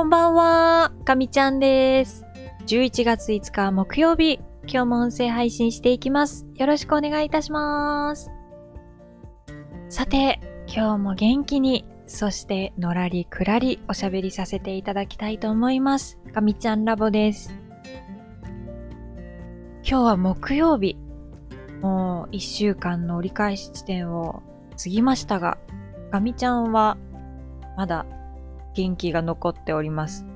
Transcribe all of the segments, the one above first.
こんばんは、かみちゃんです。11月5日木曜日、今日も音声配信していきます。よろしくお願いいたします。さて、今日も元気に、そしてのらりくらりおしゃべりさせていただきたいと思います。かみちゃんラボです。今日は木曜日。もう1週間の折り返し地点を過ぎましたが、かみちゃんはまだ元気が残っております。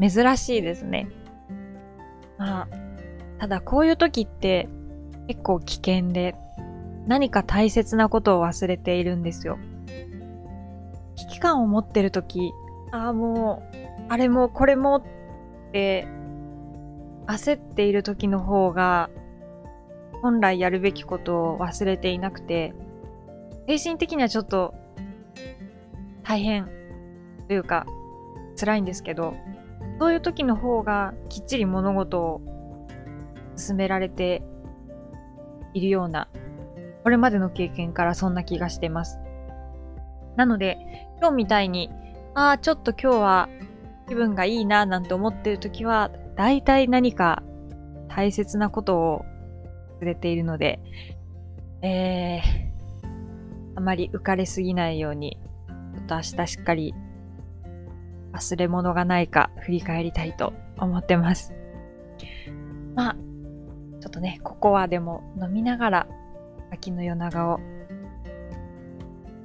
珍しいですね。まあ、ただこういう時って結構危険で何か大切なことを忘れているんですよ。危機感を持ってる時、ああもう、あれもこれもって焦っている時の方が本来やるべきことを忘れていなくて、精神的にはちょっと大変というか辛いんですけど、そういう時の方がきっちり物事を進められているような、これまでの経験からそんな気がしてます。なので、今日みたいに、ああ、ちょっと今日は気分がいいななんて思ってる時は、だいたい何か大切なことを忘れているので、えー、あまり浮かれすぎないように、ちょっと明日しっかり忘れ物がないか振り返りたいと思ってます。まあ、ちょっとね、ここはでも飲みながら秋の夜長を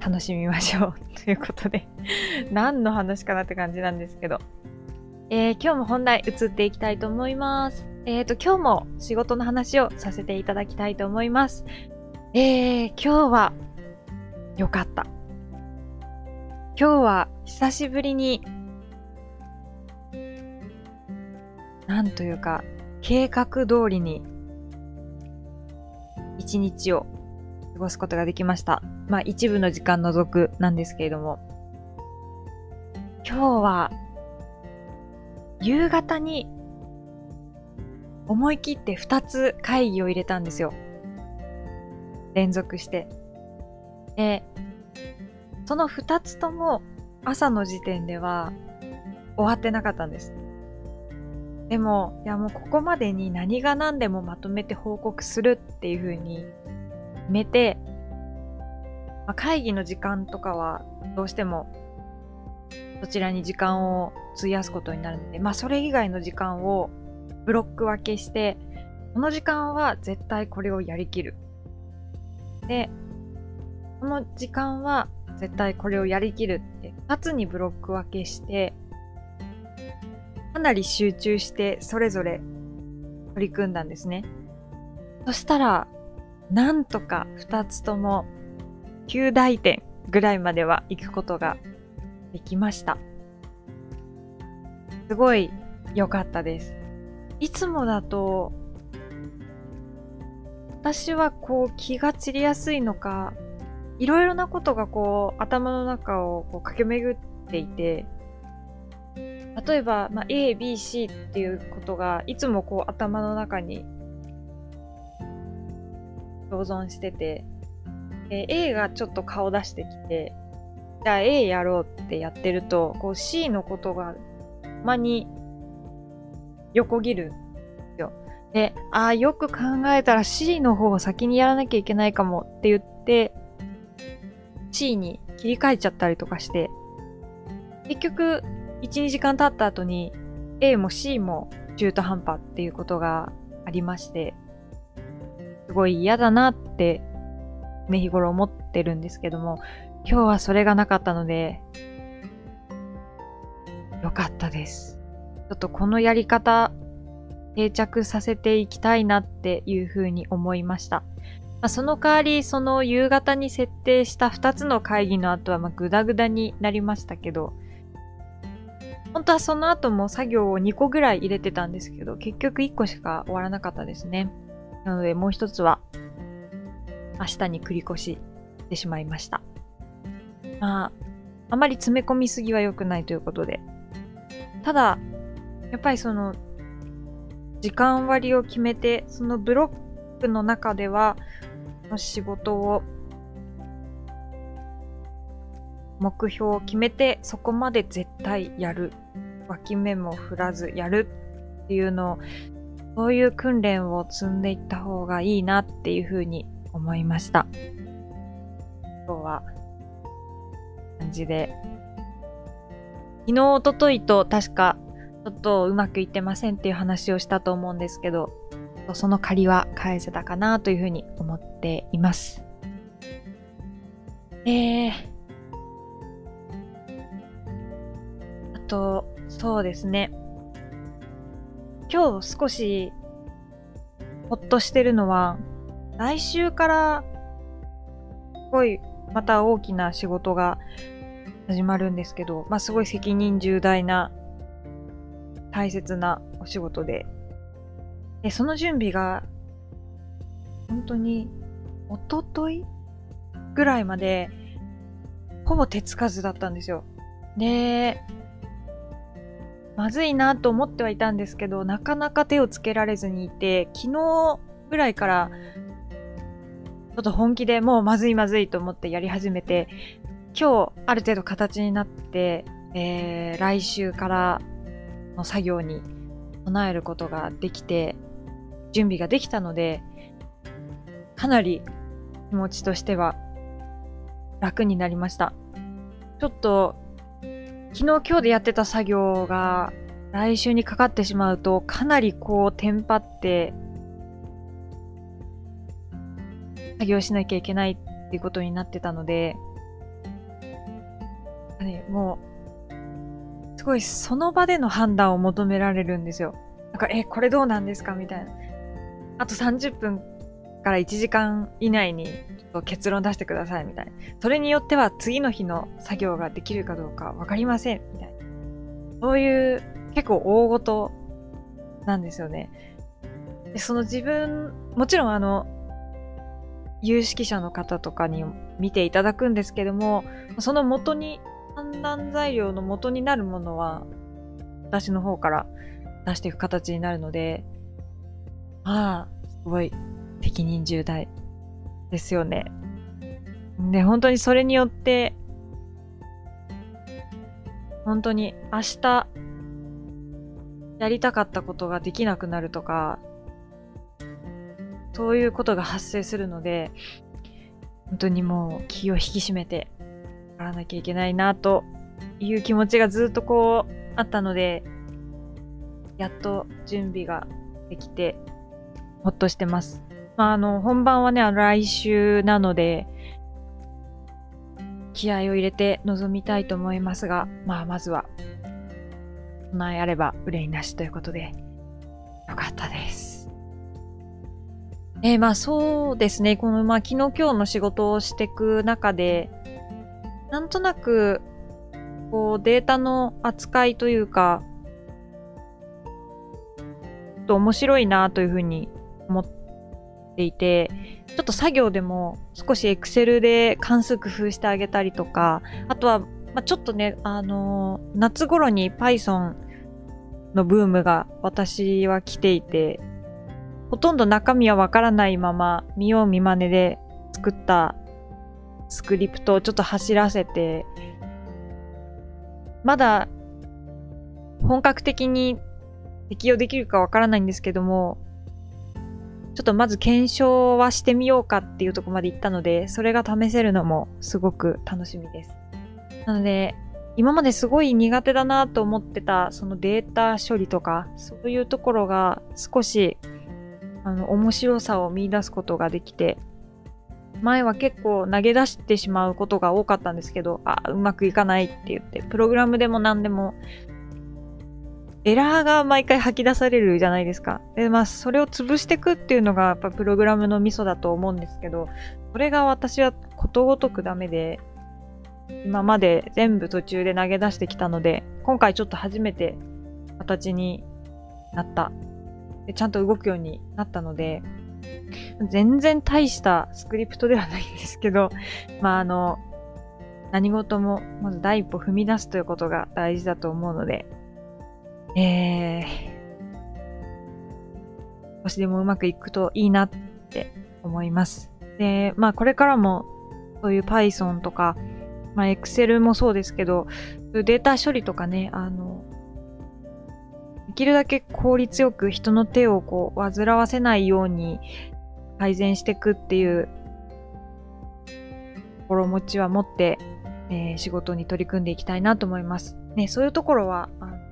楽しみましょうということで 何の話かなって感じなんですけど、えー、今日も本題移っていきたいと思います。えっ、ー、と、今日も仕事の話をさせていただきたいと思います。えー、今日はよかった。今日は久しぶりになんというか、計画通りに一日を過ごすことができました。まあ一部の時間除くなんですけれども。今日は夕方に思い切って2つ会議を入れたんですよ。連続して。で、その2つとも朝の時点では終わってなかったんです。でも、いやもうここまでに何が何でもまとめて報告するっていう風に決めて、まあ、会議の時間とかはどうしてもそちらに時間を費やすことになるので、まあそれ以外の時間をブロック分けして、この時間は絶対これをやりきる。で、この時間は絶対これをやりきるって2つにブロック分けして、かなり集中してそれぞれ取り組んだんですね。そしたら、なんとか2つとも9大点ぐらいまでは行くことができました。すごい良かったです。いつもだと、私はこう気が散りやすいのか、いろいろなことがこう頭の中をこう駆け巡っていて、例えば、まあ、A、B、C っていうことがいつもこう頭の中に共存してて、で A がちょっと顔出してきて、じゃあ A やろうってやってると、こう C のことがたまに横切るんですよ。で、ああ、よく考えたら C の方を先にやらなきゃいけないかもって言って、C に切り替えちゃったりとかして、結局、1、2時間経った後に A も C も中途半端っていうことがありまして、すごい嫌だなって、ね、日頃思ってるんですけども、今日はそれがなかったので、よかったです。ちょっとこのやり方、定着させていきたいなっていうふうに思いました。まあ、その代わり、その夕方に設定した2つの会議の後は、まあ、グダグダになりましたけど、本当はその後も作業を2個ぐらい入れてたんですけど、結局1個しか終わらなかったですね。なので、もう一つは、明日に繰り越してしまいました。まあ、あまり詰め込みすぎは良くないということで。ただ、やっぱりその、時間割を決めて、そのブロックの中では、の仕事を、目標を決めて、そこまで絶対やる脇目も振らずやるっていうのを、そういう訓練を積んでいった方がいいなっていうふうに思いました。今日は、感じで。昨日、おとといと確か、ちょっとうまくいってませんっていう話をしたと思うんですけど、その借りは返せたかなというふうに思っています。えー、と、そうですね。今日少しほっとしてるのは、来週からすごいまた大きな仕事が始まるんですけど、まあすごい責任重大な大切なお仕事で、でその準備が本当におとといぐらいまでほぼ手つかずだったんですよ。で、まずいなと思ってはいたんですけど、なかなか手をつけられずにいて、昨日ぐらいから、ちょっと本気でもうまずいまずいと思ってやり始めて、今日ある程度形になって、えー、来週からの作業に備えることができて、準備ができたので、かなり気持ちとしては楽になりました。ちょっと昨日今日でやってた作業が来週にかかってしまうとかなりこうテンパって作業しなきゃいけないっていうことになってたので、ね、もうすごいその場での判断を求められるんですよ。なんか、え、これどうなんですか？みたいな。あと30分から1時間以内にちょっと結論出してくださいみたいな。それによっては次の日の作業ができるかどうかわかりませんみたいな。そういう結構大ごとなんですよね。でその自分、もちろんあの、有識者の方とかに見ていただくんですけども、その元に、判断材料の元になるものは、私の方から出していく形になるので、まあ、すごい責任重大ですよね。で、本当にそれによって、本当に明日やりたかったことができなくなるとか、そういうことが発生するので、本当にもう気を引き締めてやらなきゃいけないなという気持ちがずっとこうあったので、やっと準備ができてほっとしてます。まあ、あの、本番はね、来週なので、気合を入れて臨みたいと思いますが、まあ、まずは、備えあれば憂いなしということで、よかったです。えー、まあそうですね、この、まあ昨日今日の仕事をしていく中で、なんとなく、こうデータの扱いというか、と面白いなというふうに思っていて、ちょっと作業でも少し Excel で関数工夫してあげたりとか、あとは、まあ、ちょっとね、あのー、夏頃に Python のブームが私は来ていて、ほとんど中身はわからないまま、見よう見まねで作ったスクリプトをちょっと走らせて、まだ本格的に適用できるかわからないんですけども、ちょっとまず検証はしてみようかっていうとこまで行ったので、それが試せるのもすごく楽しみです。なので、今まですごい苦手だなと思ってた、そのデータ処理とか、そういうところが少し、あの、面白さを見出すことができて、前は結構投げ出してしまうことが多かったんですけど、あ、うまくいかないって言って、プログラムでも何でもエラーが毎回吐き出されるじゃないですか。で、まあ、それを潰していくっていうのが、やっぱプログラムのミソだと思うんですけど、それが私はことごとくダメで、今まで全部途中で投げ出してきたので、今回ちょっと初めて形になった。でちゃんと動くようになったので、全然大したスクリプトではないんですけど、まあ、あの、何事もまず第一歩踏み出すということが大事だと思うので、えー、少しでもうまくいくといいなって思います。で、まあこれからもそういう Python とか、まあ Excel もそうですけど、データ処理とかね、あの、できるだけ効率よく人の手をこう煩わせないように改善していくっていう心持ちは持って、えー、仕事に取り組んでいきたいなと思います。ね、そういうところは、あの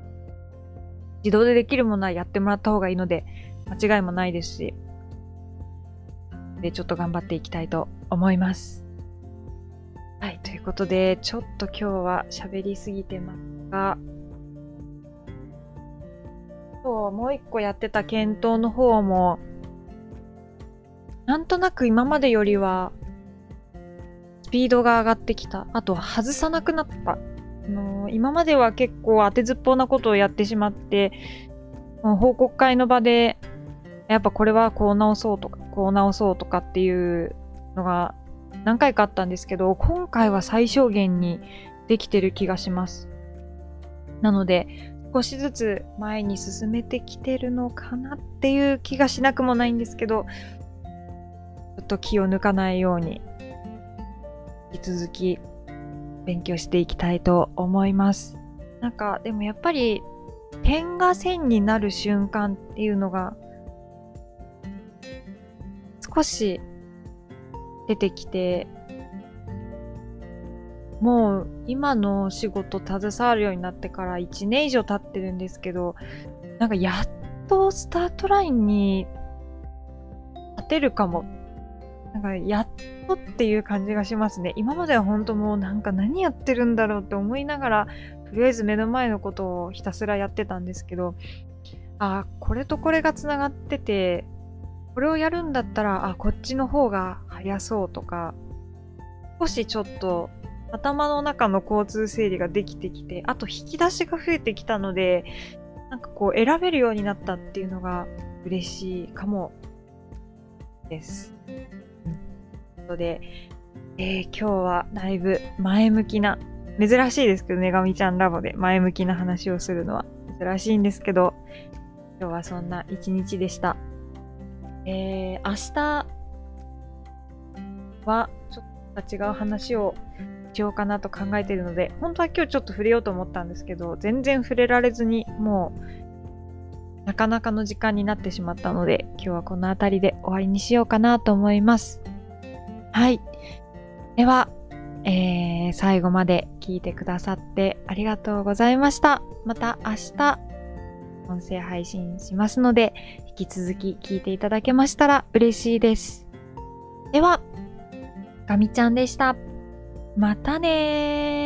自動でできるものはやってもらった方がいいので、間違いもないですし、で、ちょっと頑張っていきたいと思います。はい、ということで、ちょっと今日は喋りすぎてますが、今日もう一個やってた検討の方も、なんとなく今までよりは、スピードが上がってきた。あとは、外さなくなった。あの、今までは結構当てずっぽうなことをやってしまって、報告会の場で、やっぱこれはこう直そうとか、こう直そうとかっていうのが何回かあったんですけど、今回は最小限にできてる気がします。なので、少しずつ前に進めてきてるのかなっていう気がしなくもないんですけど、ちょっと気を抜かないように、引き続き勉強していきたいと思います。なんか、でもやっぱり、点が線になる瞬間っていうのが、少し出てきて、もう今の仕事携わるようになってから1年以上経ってるんですけど、なんかやっとスタートラインに立てるかもなんか、やっとっていう感じがしますね。今までは本当もうなんか何やってるんだろうって思いながら、とりあえず目の前のことをひたすらやってたんですけど、あ、これとこれが繋がってて、これをやるんだったら、あ、こっちの方が早そうとか、少しちょっと頭の中の交通整理ができてきて、あと引き出しが増えてきたので、なんかこう選べるようになったっていうのが嬉しいかもです。ことで、えー、今日はだいぶ前向きな、珍しいですけどね、ガミちゃんラボで前向きな話をするのは珍しいんですけど、今日はそんな一日でした。えー、明日はちょっと違う話をしようかなと考えているので、本当は今日ちょっと触れようと思ったんですけど、全然触れられずに、もう、なかなかの時間になってしまったので、今日はこの辺りで終わりにしようかなと思います。はい。では、えー、最後まで聞いてくださってありがとうございました。また明日、音声配信しますので、引き続き聞いていただけましたら嬉しいです。では、ガミちゃんでした。またねー。